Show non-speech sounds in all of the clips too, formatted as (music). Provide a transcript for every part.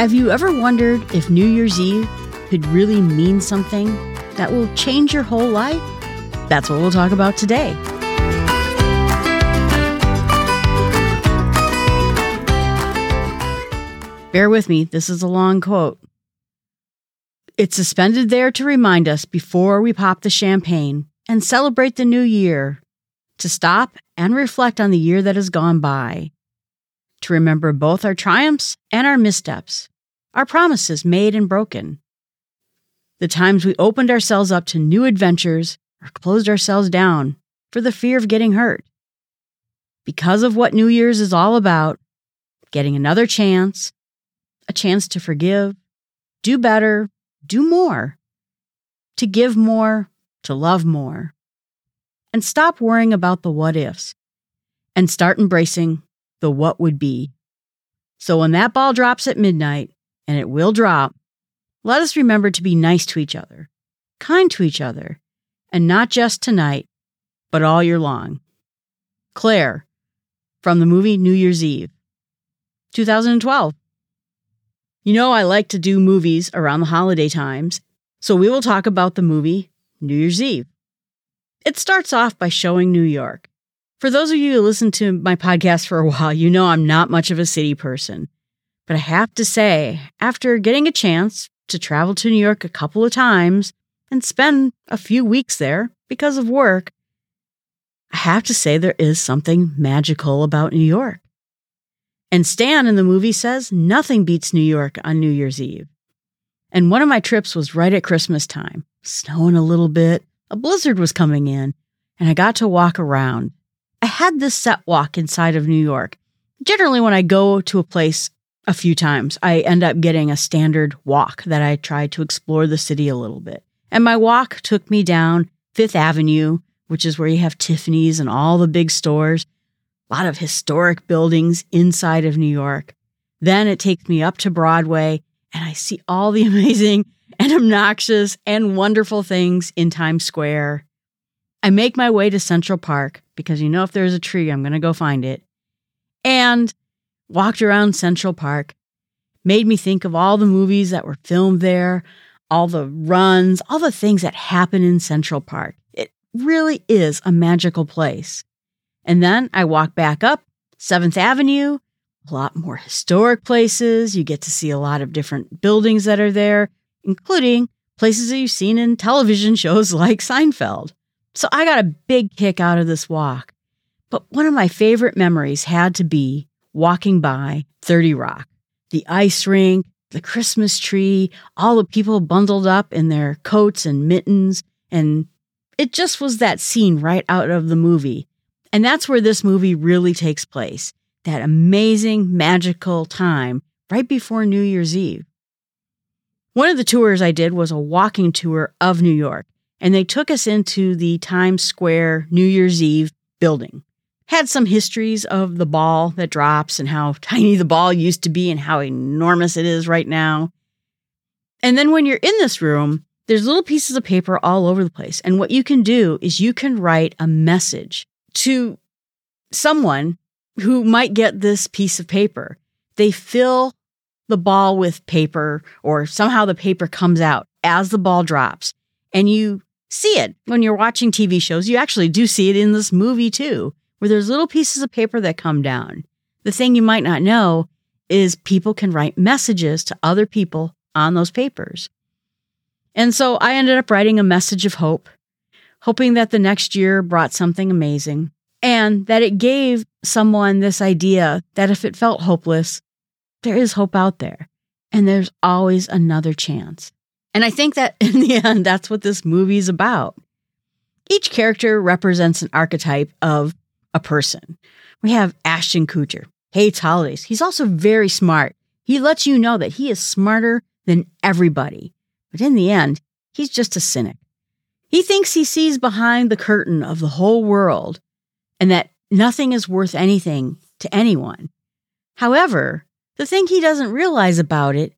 Have you ever wondered if New Year's Eve could really mean something that will change your whole life? That's what we'll talk about today. Bear with me, this is a long quote. It's suspended there to remind us before we pop the champagne and celebrate the new year, to stop and reflect on the year that has gone by, to remember both our triumphs and our missteps, our promises made and broken, the times we opened ourselves up to new adventures or closed ourselves down for the fear of getting hurt. Because of what New Year's is all about, getting another chance, a chance to forgive, do better, do more, to give more, to love more, and stop worrying about the what ifs and start embracing the what would be. So when that ball drops at midnight, and it will drop, let us remember to be nice to each other, kind to each other, and not just tonight, but all year long. Claire, from the movie New Year's Eve, 2012. You know, I like to do movies around the holiday times, so we will talk about the movie New Year's Eve. It starts off by showing New York. For those of you who listen to my podcast for a while, you know I'm not much of a city person. But I have to say, after getting a chance to travel to New York a couple of times and spend a few weeks there because of work, I have to say there is something magical about New York. And Stan in the movie says nothing beats New York on New Year's Eve. And one of my trips was right at Christmas time, snowing a little bit, a blizzard was coming in, and I got to walk around. I had this set walk inside of New York. Generally, when I go to a place a few times, I end up getting a standard walk that I try to explore the city a little bit. And my walk took me down Fifth Avenue, which is where you have Tiffany's and all the big stores a lot of historic buildings inside of New York. Then it takes me up to Broadway and I see all the (laughs) amazing and obnoxious and wonderful things in Times Square. I make my way to Central Park because you know if there's a tree, I'm going to go find it. And walked around Central Park, made me think of all the movies that were filmed there, all the runs, all the things that happen in Central Park. It really is a magical place. And then I walk back up 7th Avenue, a lot more historic places. You get to see a lot of different buildings that are there, including places that you've seen in television shows (laughs) like Seinfeld. So I got a big kick out of this walk. But one of my favorite memories had to be walking by 30 Rock, the ice rink, the Christmas tree, all the people bundled up in their coats and mittens. And it just was that scene right out of the movie and that's where this movie really takes place that amazing, magical time right before New Year's Eve. One of the tours I did was a walking tour of New York, and they took us into the Times Square New Year's Eve building. Had some histories of the ball that drops and how (laughs) tiny the ball used to be and how enormous it is right now. And then when you're in this room, there's little pieces of paper all over the place. And what you can do is you can write a message to someone who might get this piece of paper. They fill the ball with paper, or somehow the paper comes out as the ball drops, and you see it when you're watching TV shows. You actually do see it in this movie too, where there's little pieces of paper that come down. The thing you might not know is people can write messages to other people on those papers. And so I ended up writing a message of hope hoping that the next year brought something amazing and that it gave someone this idea that if it felt hopeless, there is hope out there and there's always another chance. And I think that (laughs) in the end, that's what this movie's about. Each character represents an archetype of a person. We have Ashton Kutcher, hates holidays. He's also very smart. He lets you know that he is smarter than everybody. But in the end, he's just a cynic. He thinks he sees behind the curtain of the whole world and that nothing is worth anything to anyone. However, the thing he doesn't realize about it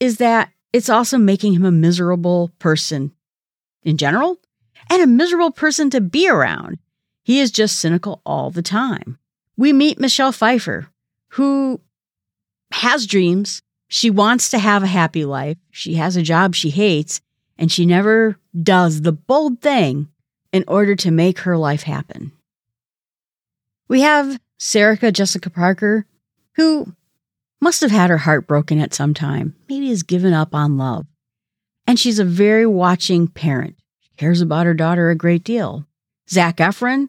is that it's also making him a miserable person in general and a miserable person to be around. He is just cynical all the time. We meet Michelle Pfeiffer, who has dreams, She wants to have a happy life. She has a job she hates, and she never does the bold thing in order to make her life happen. We have Sarah Jessica Parker, who must have had her heart broken at some time, maybe has given up on love. And she's a very watching parent. She cares about her daughter a great deal. Zac Efron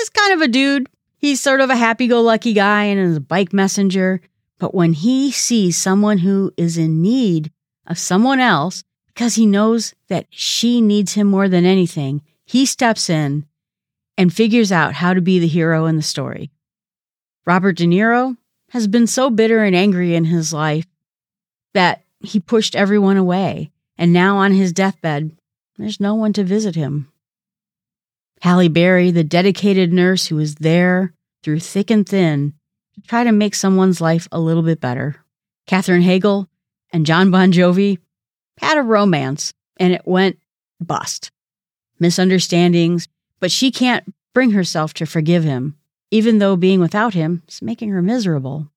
is kind of a dude. He's sort of a happy go lucky guy and is a bike messenger. But when he sees someone who is in need of someone else, because he knows that she needs him more than anything, he steps in and figures out how to be the hero in the story. Robert De Niro has been so bitter and angry in his life that he pushed everyone away, and now on his deathbed, there's no one to visit him. Halle Berry, the dedicated nurse who was there through thick and thin to try to make someone's life a little bit better. Katherine Heigl and Jon Bon Jovi had a romance and it went bust. Misunderstandings, but she can't bring herself to forgive him, even though being without him is making her miserable.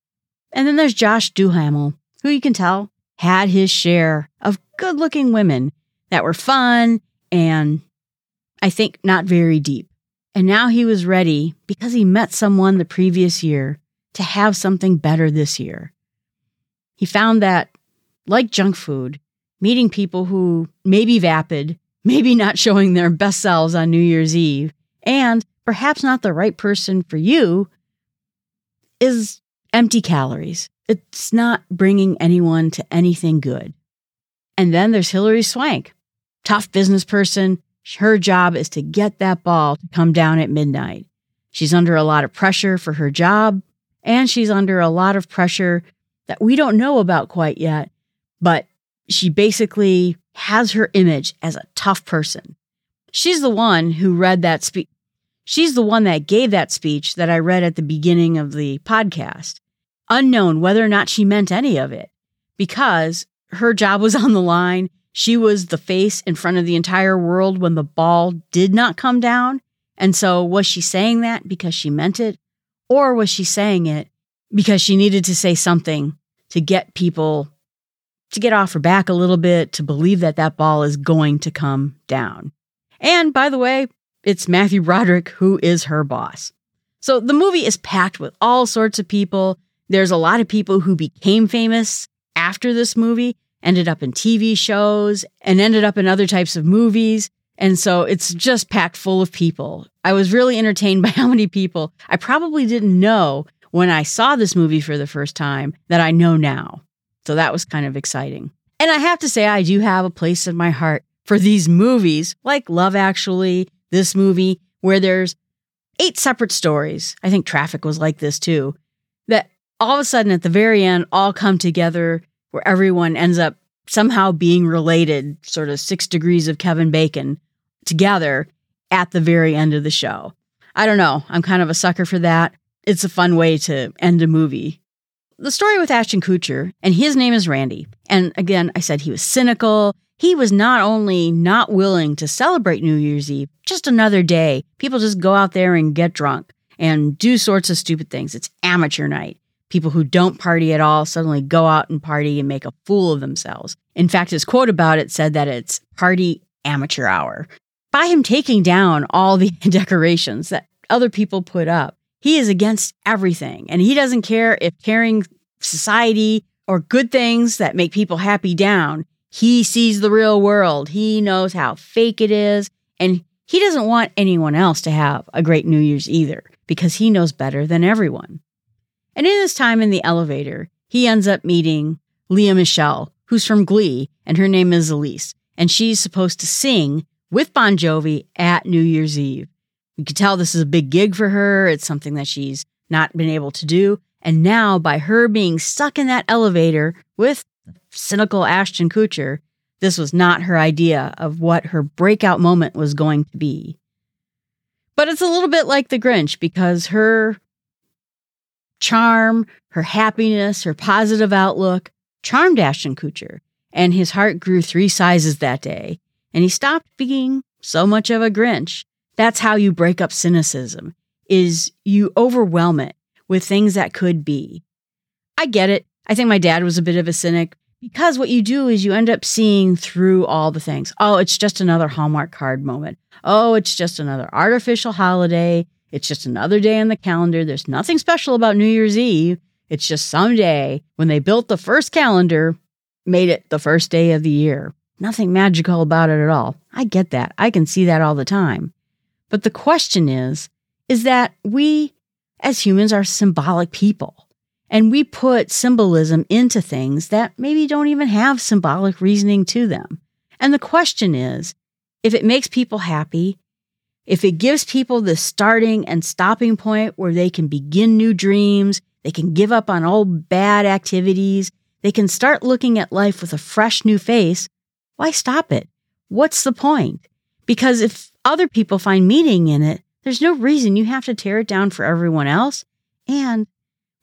And then there's Josh Duhamel, who you can tell had his share of good looking women that were fun and I think not very deep. And now he was ready because he met someone the previous year to have something better this year. He found that, like junk food, meeting people who may be vapid, maybe not showing their best selves on New Year's Eve, and perhaps not the right person for you, is empty calories. It's not bringing anyone to anything good. And then there's Hilary Swank, tough business person. Her job is to get that ball to come down at midnight. She's under a lot of pressure for her job, and she's under a lot of pressure that we don't know about quite yet, but she basically has her image as a tough person. She's the one who read that speech. She's the one that gave that speech that I read at the beginning of the podcast, unknown whether or not she meant any of it, because her job was on the line. She was the face in front of the entire world when the ball did not come down. And so, was she saying that because she meant it? Or was she saying it because she needed to say something to get people to get off her back a little bit to believe that that ball is going to come down. And by the way, it's Matthew Broderick who is her boss. So the movie is packed with all sorts of people. There's a lot of people who became famous after this movie, ended up in TV shows, and ended up in other types of movies. And so it's just packed full of people. I was really entertained (laughs) by how many people I probably didn't know when I saw this movie for the first time that I know now. So that was kind of exciting. And I have to say, I do have a place in my heart for these movies, like Love Actually, this movie, where there's eight separate stories. I think Traffic was like this too, that all of a sudden at the very end all come together where everyone ends up somehow being related, sort of six degrees of Kevin Bacon together at the very end of the show. I don't know. I'm kind of a sucker for that. It's a fun way to end a movie the story with Ashton Kutcher, and his name is Randy. And again, I said he was cynical. He was not only not willing to celebrate New Year's Eve, just another day. People just go out there and get drunk and do sorts of stupid things. It's amateur night. People who don't party at all suddenly go out and party and make a fool of themselves. In fact, his quote about it said that it's party amateur hour. By him taking down all the (laughs) decorations that other people put up, he is against everything. And he doesn't care if carrying society or good things that make people happy down. He sees the real world. He knows how fake it is. And he doesn't want anyone else to have a great New Year's either because he knows better than everyone. And in his time in the elevator, he ends up meeting Lea Michele, who's from Glee, and her name is Elise. And she's supposed to sing with Bon Jovi at New Year's Eve. You can tell this is a big gig for her. It's something that she's not been able to do. And now, by her being stuck in that elevator with cynical Ashton Kutcher, this was not her idea of what her breakout moment was going to be. But it's a little bit like the Grinch because her charm, her happiness, her positive outlook charmed Ashton Kutcher, and his heart grew three sizes that day, and he stopped being so much of a Grinch that's how you break up cynicism is you overwhelm it with things that could be. I get it. I think my dad was a bit of a cynic because what you do is you end up seeing through all the things. Oh, it's just another Hallmark card moment. Oh, it's just another artificial holiday. It's just another day on the calendar. There's nothing special about New Year's Eve. It's just some day when they built the first calendar, made it the first day of the year. Nothing magical about it at all. I get that. I can see that all the time. But the question is, is that we as humans are symbolic people. And we put symbolism into things that maybe don't even have symbolic reasoning to them. And the question is if it makes people happy, if it gives people the starting and stopping point where they can begin new dreams, they can give up on old bad activities, they can start looking at life with a fresh new face, why stop it? What's the point? Because if other people find meaning in it, there's no reason you have to tear it down for everyone else. And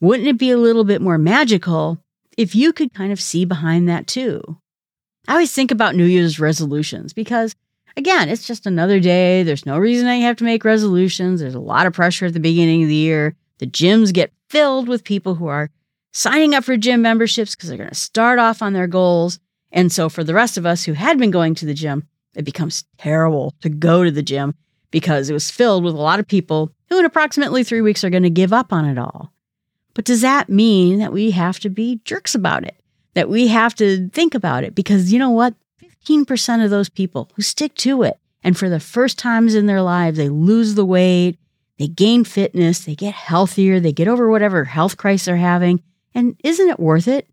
wouldn't it be a little bit more magical if you could kind of see behind that too? I always think about New Year's resolutions because, again, it's just another day. There's no reason you have to make resolutions. There's a lot of pressure at the beginning of the year. The gyms get filled with people who are signing up for gym memberships because they're going to start off on their goals. And so, for the rest of us who had been going to the gym, it becomes terrible to go to the gym because it was filled with a lot of people who, in approximately three weeks, are going to give up on it all. But does that mean that we have to be jerks about it? That we have to think about it? Because you know what? 15% of those people who stick to it and for the first times in their lives, they lose the weight, they gain fitness, they get healthier, they get over whatever health crisis they're having. And isn't it worth it?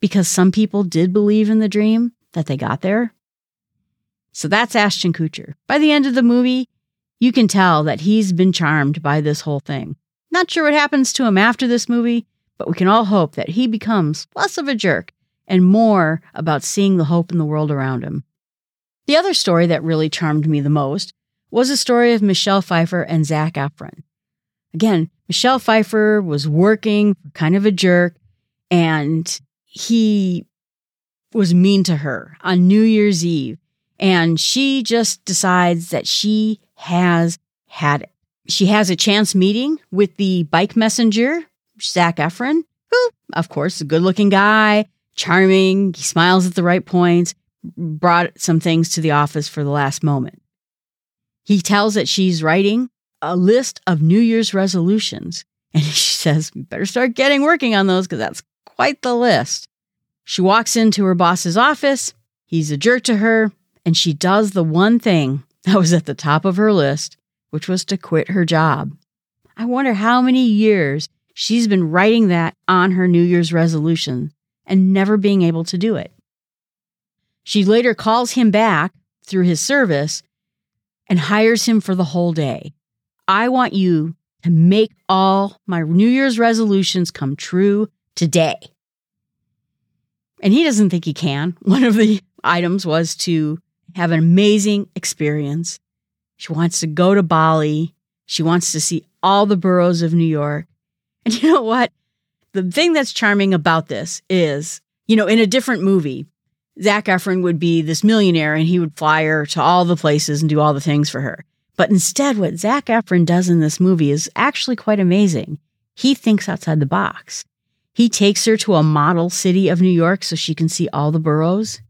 Because some people did believe in the dream that they got there. So that's Ashton Kutcher. By the end of the movie, you can tell that he's been charmed by this whole thing. Not sure what happens to him after this movie, but we can all hope that he becomes less of a jerk and more about seeing the hope in the world around him. The other story that really charmed me the most was a story of Michelle Pfeiffer and Zac Efron. Again, Michelle Pfeiffer was working kind of a jerk, and he was mean to her on New Year's Eve. And she just decides that she has had it. She has a chance meeting with the bike messenger, Zac Efron, who, of course, is a good looking guy, charming, he smiles at the right points, brought some things to the office for the last moment. He tells that she's writing a list of New Year's resolutions. (laughs) And she says, better start getting working on those because that's quite the list. She walks into her boss's office. He's a jerk to her. And she does the one thing (laughs) that was at the top of her list, which was to quit her job. I wonder how many years she's been writing that on her New Year's resolution and never being able to do it. She later calls him back through his service and hires him for the whole day. I want you to make all my New Year's resolutions come true today. And he doesn't think he can. (laughs) One of the items was to have an amazing experience. She wants to go to Bali. She wants to see all the boroughs of New York. (laughs) And you know what? The thing that's charming about this is, you know, in a different movie, Zac Efron would be this millionaire and he would fly her to all the places and do all the things for her. But instead, what Zac Efron does in this movie is actually quite amazing. He thinks outside the box. He takes her to a model city of New York so she can see all the boroughs.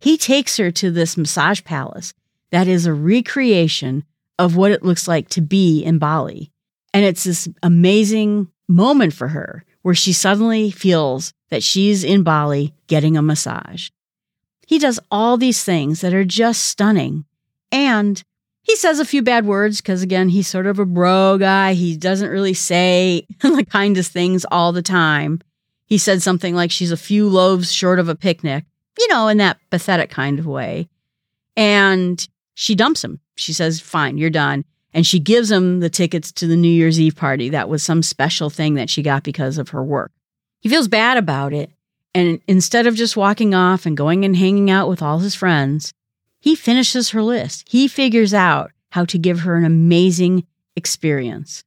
He takes her to this massage palace that is a recreation of what it looks like to be in Bali. And it's this amazing moment for her where she suddenly feels that she's in Bali getting a massage. He does all these things that are just stunning. And he says a few bad words because, again, he's sort of a bro guy. He doesn't really say (laughs) the kindest things all the time. He said something like she's a few loaves short of a picnic you know, in that pathetic kind of way. And she dumps him. She says, Fine, you're done. And she gives him the tickets to the New Year's Eve party. That was some special thing that she got because of her work. He feels bad about it. And instead of just walking off and going and hanging out with all his friends, he finishes her list. He figures out how to give her an amazing experience.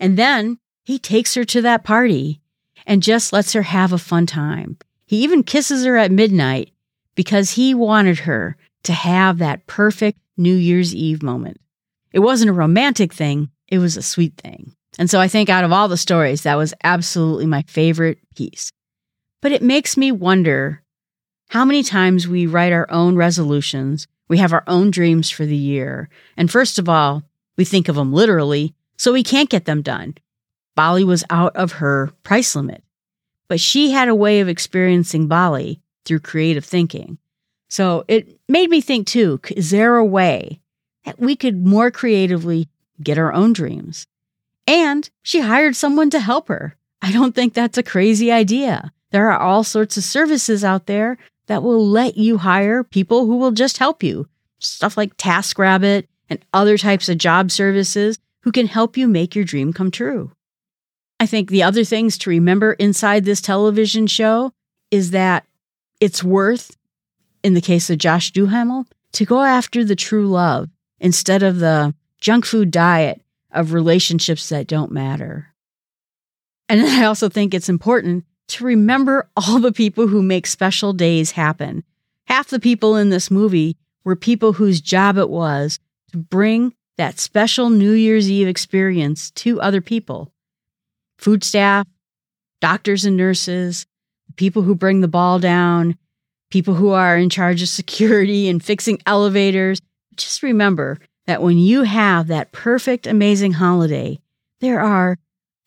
And then he takes her to that party and just lets her have a fun time. He even kisses her at midnight because he wanted her to have that perfect New Year's Eve moment. It wasn't a romantic thing, it was a sweet thing. And so I think out of all the stories, that was absolutely my favorite piece. But it makes me wonder how many times we write our own resolutions, we have our own dreams for the year, and first of all, we think of them literally, so we can't get them done. Bali was out of her price limit, but she had a way of experiencing Bali through creative thinking. So it made me think too is there a way we could more creatively get our own dreams? And she hired someone to help her. I don't think that's a crazy idea. There are all sorts of services out there that will let you hire people who will just help you. Stuff like TaskRabbit and other types of job services who can help you make your dream come true. I think the other things to remember inside this television show is that it's worth, in the case of Josh Duhamel, to go after the true love instead of the junk food diet of relationships that don't matter. And I also think it's important to remember all the people who make special days happen. Half the people in this movie were people whose job it was to bring that special New Year's Eve experience to other people. Food staff, doctors and nurses, people who bring the ball down, people who are in charge of security and fixing elevators. Just remember that when you have that perfect, amazing holiday, there are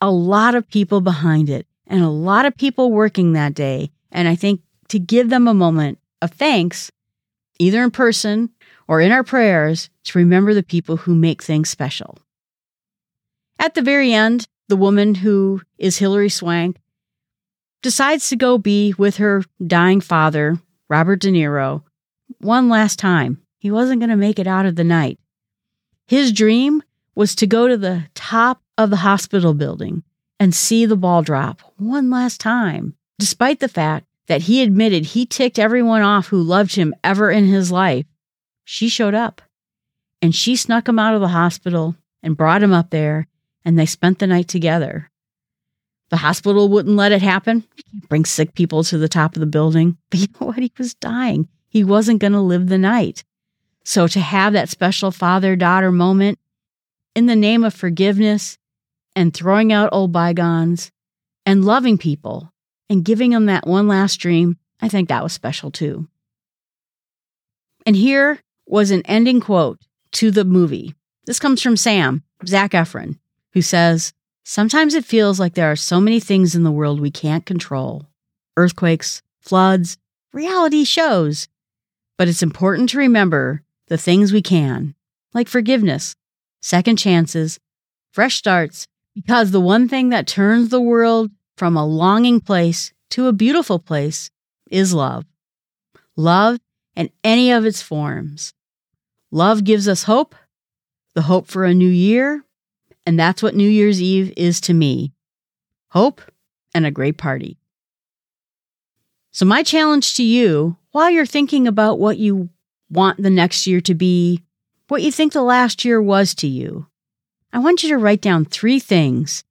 a lot of people behind it and a lot of people working that day. And I think to give them a moment of thanks, either in person or in our prayers, to remember the people who make things special. At the very end, the woman who is Hilary Swank decides to go be with her dying father, Robert De Niro, one last time. He wasn't going to make it out of the night. His dream was to go to the top of the hospital building and see the ball drop one last time, despite the fact that he admitted he ticked everyone off who loved him ever in his life. She showed up and she snuck him out of the hospital and brought him up there, and they spent the night together. The hospital wouldn't let it happen. You can't bring sick people to the top of the building. (laughs) But you know what? He was dying. He wasn't going to live the night. So to have that special father daughter moment in the name of forgiveness and throwing out old bygones and loving people and giving them that one last dream, I think that was special too. And here was an ending quote to the movie. This comes from Sam, Zac Efron, who says, Sometimes it feels like there are so many things in the world we can't control earthquakes, floods, reality shows. But it's important to remember the things we can, like forgiveness, second chances, fresh starts, because the one thing that turns the world from a longing place to a beautiful place is love. Love in any of its forms. Love gives us hope, the hope for a new year, and that's what New Year's Eve is to me hope and a great party. So, my challenge to you while you're thinking about what you want the next year to be what you think the last year was to you. I want you to write down three things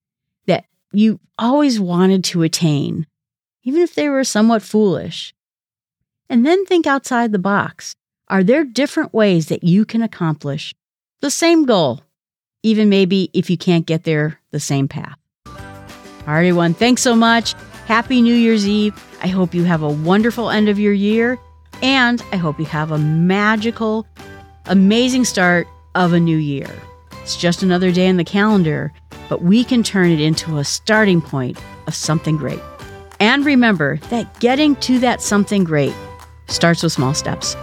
that you always wanted to attain, even if they were somewhat foolish. And then think outside the box. Are there different ways that you can accomplish the same goal, even maybe if you can't get there the same path? All right, everyone, thanks so much. Happy New Year's Eve. I hope you have a wonderful end of your year and I hope you have a magical, amazing start of a new year. It's just another day in the calendar, but we can turn it into a starting point of something great. And remember that getting to that something great starts with small steps.